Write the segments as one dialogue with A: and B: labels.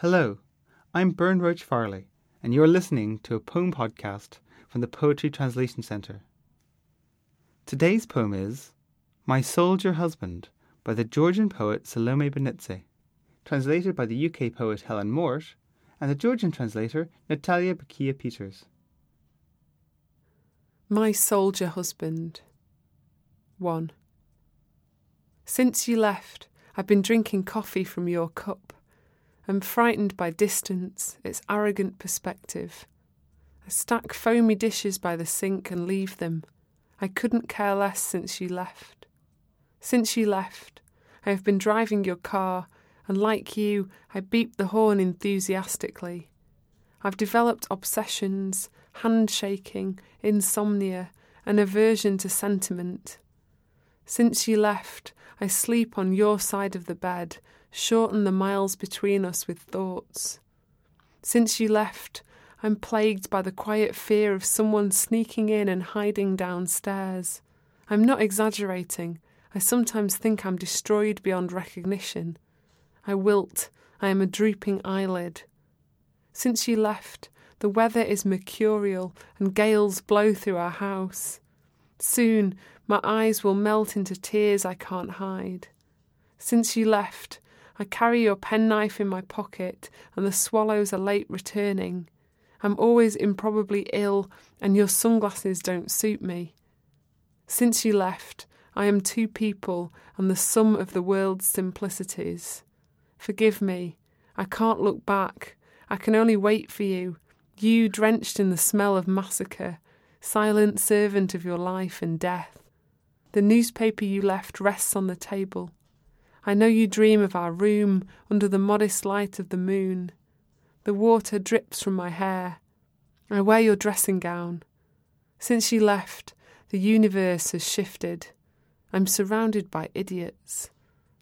A: Hello, I'm Bern Roach Farley, and you're listening to a poem podcast from the Poetry Translation Centre. Today's poem is My Soldier Husband by the Georgian poet Salome Benidze, translated by the UK poet Helen Mort and the Georgian translator Natalia Bukia Peters.
B: My Soldier Husband 1. Since you left, I've been drinking coffee from your cup. I'm frightened by distance, its arrogant perspective. I stack foamy dishes by the sink and leave them. I couldn't care less since you left. Since you left, I have been driving your car, and like you, I beep the horn enthusiastically. I've developed obsessions, handshaking, insomnia, an aversion to sentiment. Since you left, I sleep on your side of the bed, shorten the miles between us with thoughts. Since you left, I'm plagued by the quiet fear of someone sneaking in and hiding downstairs. I'm not exaggerating. I sometimes think I'm destroyed beyond recognition. I wilt. I am a drooping eyelid. Since you left, the weather is mercurial and gales blow through our house. Soon my eyes will melt into tears I can't hide. Since you left, I carry your penknife in my pocket, and the swallows are late returning. I'm always improbably ill, and your sunglasses don't suit me. Since you left, I am two people and the sum of the world's simplicities. Forgive me, I can't look back. I can only wait for you, you drenched in the smell of massacre, silent servant of your life and death. The newspaper you left rests on the table. I know you dream of our room under the modest light of the moon. The water drips from my hair. I wear your dressing gown. Since you left, the universe has shifted. I'm surrounded by idiots.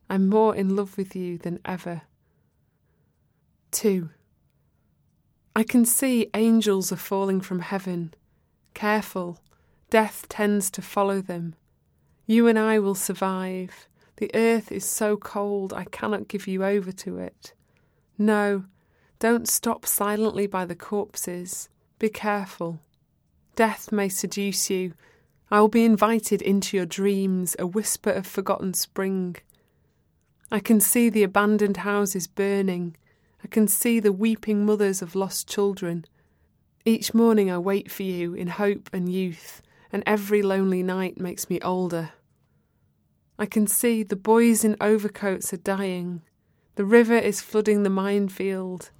B: I'm more in love with you than ever. 2. I can see angels are falling from heaven. Careful, death tends to follow them. You and I will survive. The earth is so cold I cannot give you over to it. No, don't stop silently by the corpses. Be careful. Death may seduce you. I will be invited into your dreams, a whisper of forgotten spring. I can see the abandoned houses burning. I can see the weeping mothers of lost children. Each morning I wait for you in hope and youth, and every lonely night makes me older. I can see the boys in overcoats are dying. The river is flooding the minefield.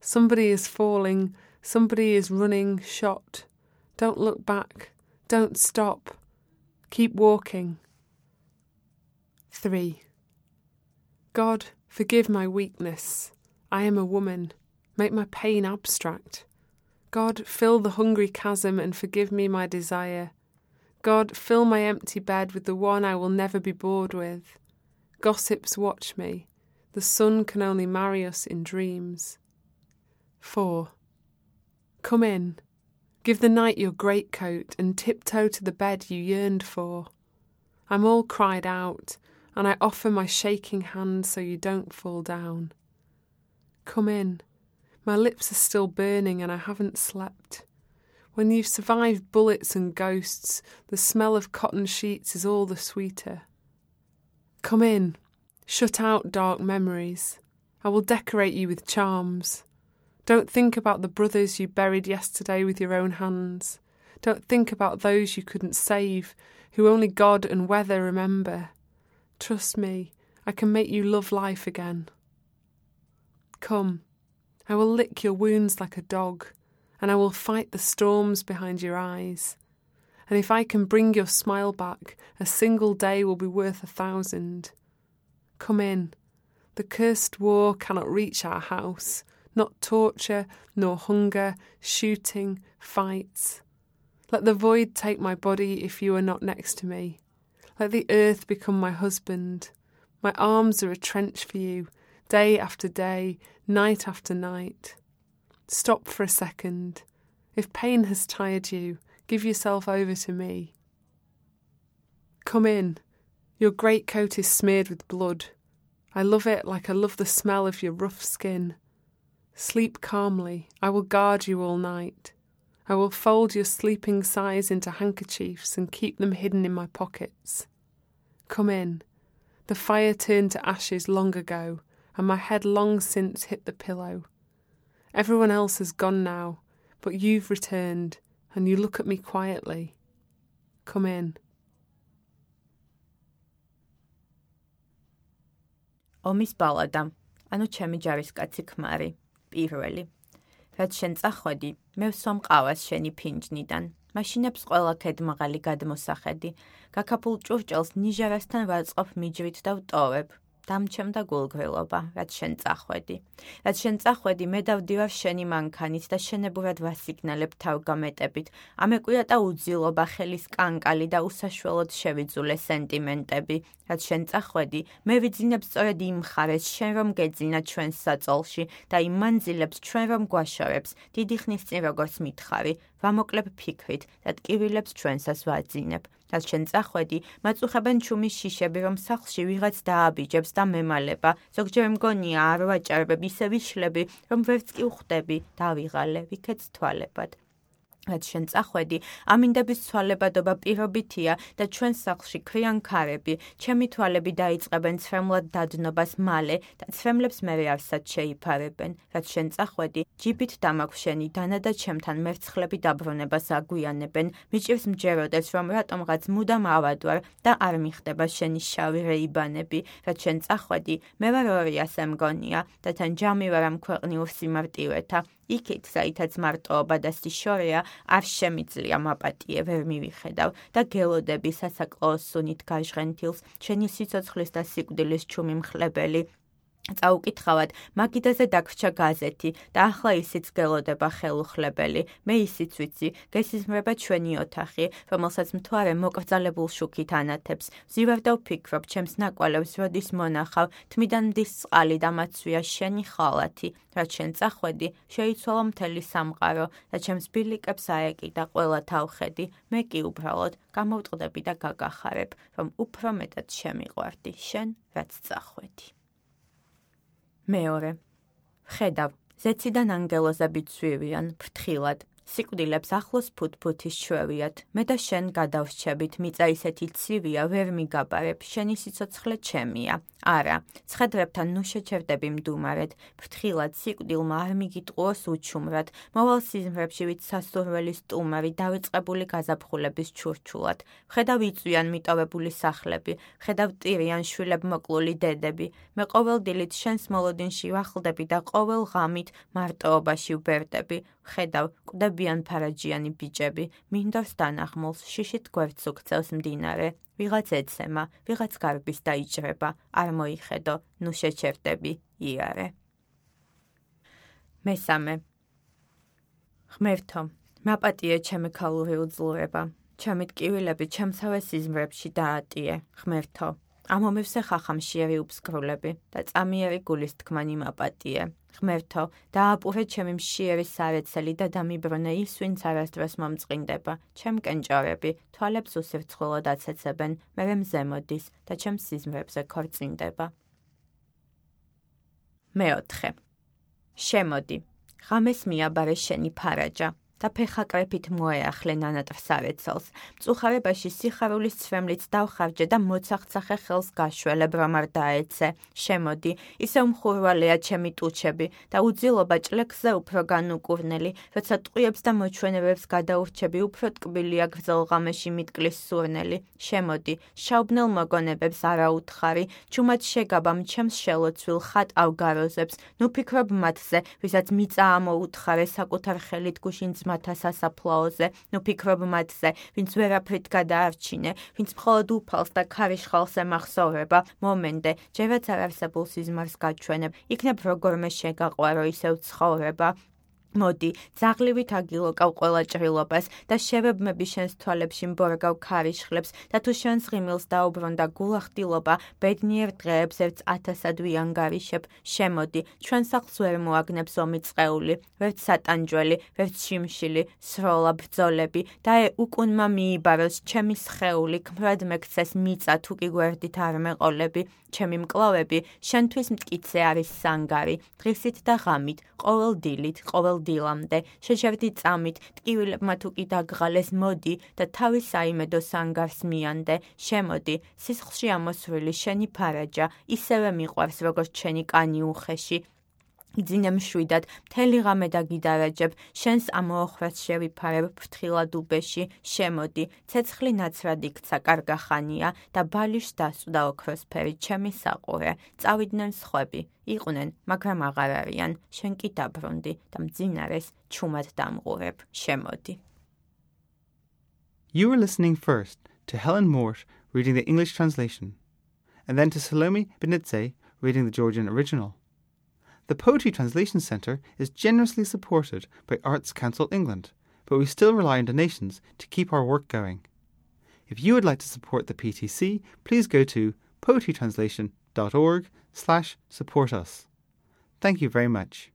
B: Somebody is falling. Somebody is running, shot. Don't look back. Don't stop. Keep walking. 3. God, forgive my weakness. I am a woman. Make my pain abstract. God, fill the hungry chasm and forgive me my desire. God, fill my empty bed with the one I will never be bored with. Gossips watch me. The sun can only marry us in dreams. 4. Come in. Give the night your greatcoat and tiptoe to the bed you yearned for. I'm all cried out, and I offer my shaking hand so you don't fall down. Come in. My lips are still burning and I haven't slept. When you've survived bullets and ghosts, the smell of cotton sheets is all the sweeter. Come in, shut out dark memories. I will decorate you with charms. Don't think about the brothers you buried yesterday with your own hands. Don't think about those you couldn't save, who only God and weather remember. Trust me, I can make you love life again. Come, I will lick your wounds like a dog and I will fight the storms behind your eyes. And if I can bring your smile back, a single day will be worth a thousand. Come in. The cursed war cannot reach our house, not torture, nor hunger, shooting, fights. Let the void take my body if you are not next to me. Let the earth become my husband. My arms are a trench for you, day after day, night after night. Stop for a second. If pain has tired you, give yourself over to me. Come in. Your greatcoat is smeared with blood. I love it like I love the smell of your rough skin. Sleep calmly, I will guard you all night. I will fold your sleeping sighs into handkerchiefs and keep them hidden in my pockets. Come in. The fire turned to ashes long ago, and my head long since hit the pillow. Everyone else has gone now, but you've returned, and you look at me quietly. Come in.
C: ომის ბალადა, ანუ ჩემი ჯარისკაცი ქმარი, პირველი. რაც შენ წახვედი, მე ვსომყავას შენი ფინჯნიდან. მაშინებს ყველა ქედ მაღალი გადმოსახედი. გაკაფულ ჭურჭელს ნიჟარასთან ვაწყობ მიჯრით და ვტოვებ. დამჩემდა გულგრილობა, რაც შენ წახვედი. რაც შენ წახვედი, მე დავდივარ შენი მანქანით და შენებურად ვასიგნალებ თავგამეტებით. ამეკვია და უძილობა, ხელის კანკალი და უსაშველოდ შევიძულე სენტიმენტები. რაც შენ წახვედი, მე ვიძინებ სწორედ იმ ხარეს, შენ რომ გეძინა ჩვენს საწოლში და იმ მანძილებს ჩვენ რომ გვაშორებს, დიდი ხნის წინ როგორც მითხარი, ვამოკლებ ფიქრით და ტკივილებს ჩვენსას ვაძინებ. რაც შენ წახვედი, მაწუხებენ ჩუმის შიშები, რომ სახლში ვიღაც დააბიჯებს და მემალება. ზოგჯერ მგონია არ ვაჭარბებ, ისე ვიშლები, რომ ვერც კი ვხვდები, დავიღალე, ვიქეც თვალებად. რაც შენ წახვედი, ამინდების ცვალებადობა პირობითია და ჩვენ სახლში ქვიან ქარები, ჩემი თვალები დაიწყებენ ცრემლად დადნობას მალე და ცრემლებს მე არცად შეიფარებენ. რაც შენ წახვედი, ჯიბით დამაქვს შენი დანა და ჩემთან მერცხლები დაბრუნებას აგვიანებენ. მიჭირს მჯეროდეს რომ რატომღაც მუდამ ავადვარ და არ მიხდება შენი შავი რეიბანები. რაც შენ წახვედი, მე ვარ ორი ასე მგონია და თან ჯამი ვარ ამ ქვეყნიურ სიმარტივეთა. იქით, საითაც მარტოობა და სიშორეა, არ შემიძლია მაპატიე ვერ მივიხედავ და გელოდები სასაკლაო სუნით გაჟღენთილს, შენი სიცოცხლის და სიკვდილის ჩუმი მხლებელი წაუკითხავად, მაგიდაზე დაგვრჩა გაზეთი და ახლა ისიც გელოდება ხელუხლებელი. მე ისიც ვიცი, გესიზმრება ჩვენი ოთახი, რომელსაც მთვარე მოკრძალებულ შუქით ანათებს. ზივარ და ვფიქრობ, ჩემს ნაკვალევს როდის მონახავ, თმიდან მდის წყალი და მაცვია შენი ხალათი. რაც შენ წახვედი, შეიცვალა მთელი სამყარო და ჩემს ბილიკებს აეკიდა ყველა თავხედი. მე კი უბრალოდ გამოვტყდები და გაგახარებ, რომ უფრო მეტად შემიყვარდი შენ, რაც წახვედი. მეორე. ხედავ, ზეციდან ანგელოზები ცვივიან, ფრთხილად, სიკვდილებს ახლოს ფუთფუთის ჩვევიათ. მე და შენ გადავსჩებით, მიწა ისეთი ცივია, ვერ მიგაბარებ, შენი სიცოცხლე ჩემია. არა, ცხედრებთან ნუ შეჩერდები მდუმარეთ. ფრთხილად სიკვდილმა არ მიგიტყუოს უჩუმრად. მოვალ სიზმრებში ვით სასურველი სტუმარი დავიწყებული გაზაფხულების ჩურჩულად. ხედავ იწვიან მიტოვებული სახლები, ხედავ ტირიან შვილებ მოკლული დედები. მე ყოველ დილით შენს მოლოდინში ვახლდები და ყოველ ღამით მარტოობაში ვბერდები. ხედავ, კვდებიან ფარაჯიანი ბიჭები, მინდორს დანახმულს, შიშით გვერდს უქცევს მდინარე, ვიღაც ეცემა, ვიღაც გარბის დაიჭრება, არ მოიხედო, ნუ შეჩერდები, იარე. მესამე. ღმერთო, მაპატიე ჩემი ქალური უძლურება, ჩემი ტკივილები ჩემსავე სიზმრებში დაატიე, ღმერთო. ამომევსე ხახამშიერი უფსკრულები და წამიერი გულის თქმანი მაპატიე. ღმერთო, დააპურე ჩემი მშიერი სარეცელი და დამიბრუნე ის, ვინც არასდროს მომწყინდება. ჩემ კენჭორები თვალებს უსირცხვილოდ აცეცებენ, მე მზემოდის და ჩემ სიზმრებზე ქორწინდება. მეოთხე. შემოდი. ღამეს მიაბარე შენი ფარაჯა. და ფეხაკრეფით მოეახლე ნანატფსარეცელს. მწუხარებაში სიხარულის ცვემლიც დავხარჯე და მოცახცახე ხელს გაშველებ რომ არ დაეცე. შემოდი, ისე უმხურვალეა ჩემი ტუჩები და უძილობა ჭლექსზე უფრო განუკურნელი, როცა ტყუებს და მოჩვენებებს გადაურჩები, უფრო ტკბილია გრძელღამეში მიტკლის სურნელი. შემოდი, შაუბნელ მოგონებებს არაუთხარი, ჩუმად შეგაბამ ჩემს შელოცვილ ხატ ავგაროზებს, ნუ ფიქრობ მათზე, ვისაც მიწა ამოუთხარე საკუთარ ხელით გუშინს მათა სასაფლაოზე, ნუ ფიქრობ მათზე, ვინც ვერაფრით გადაარჩინე, ვინც მხოლოდ უფალს და ქარიშხალს ემახსოვრება, მომენტე, ჯერაც არ არსებულ სიზმარს გაჩვენებ, იქნებ როგორმე შეგაყვარო ისევ ცხოვრება, მოდი, ძაღლივით აგილოკავ ყველა ჭრილობას და შევებმები შენს თვალებში მბორგავ ქარიშხლებს და თუ შენს ღიმილს დაუბრუნდა გულახდილობა, ბედნიერ დღეებს ერთ ათასად ვიანგარიშებ, შემოდი, ჩვენს სახლს ვერ მოაგნებს ომი წყეული, ვერც სატანჯველი, ვერც შიმშილი, სროლა ბრძოლები. და ე უკუნმა მიიბაროს ჩემი სხეული, ქმრად მეკცეს მიწა თუ კი გვერდით არ მეყოლები, ჩემი მკლავები შენთვის მткиცე არის სანგარი, დღისით და ღამით, ყოველ დილით, ყოველ დილამდე, შეშევდი წამით, ტკივილებმა თუ კი დაგღალეს მოდი და თავის საიმედო სანგარს მიანდე, შემოდი, სისხლში ამოსვლილი შენი ფარაჯა, ისევე მიყვარს როგორც შენი კანი უხეში, იძინე მშვიდად, მთელი ღამე დაგიდარაჯებ, შენს ამოოხრას შევიფარებ ფრთხილად უბეში, შემოდი, ცეცხლი ნაცრად იქცა კარგახანია და ბალიშს დასწდა ოქროსფერი ჩემი საყურე, წავიდნენ სხვები, იყვნენ, მაგრამ აღარ არიან, შენ კი დაბრუნდი და მძინარეს ჩუმად დამღურებ, შემოდი.
A: You were listening first to Helen Mort reading the English translation, and then to Salome Benitze reading the Georgian original. The Poetry Translation Centre is generously supported by Arts Council England, but we still rely on donations to keep our work going. If you would like to support the PTC, please go to poetrytranslation.org slash support us. Thank you very much.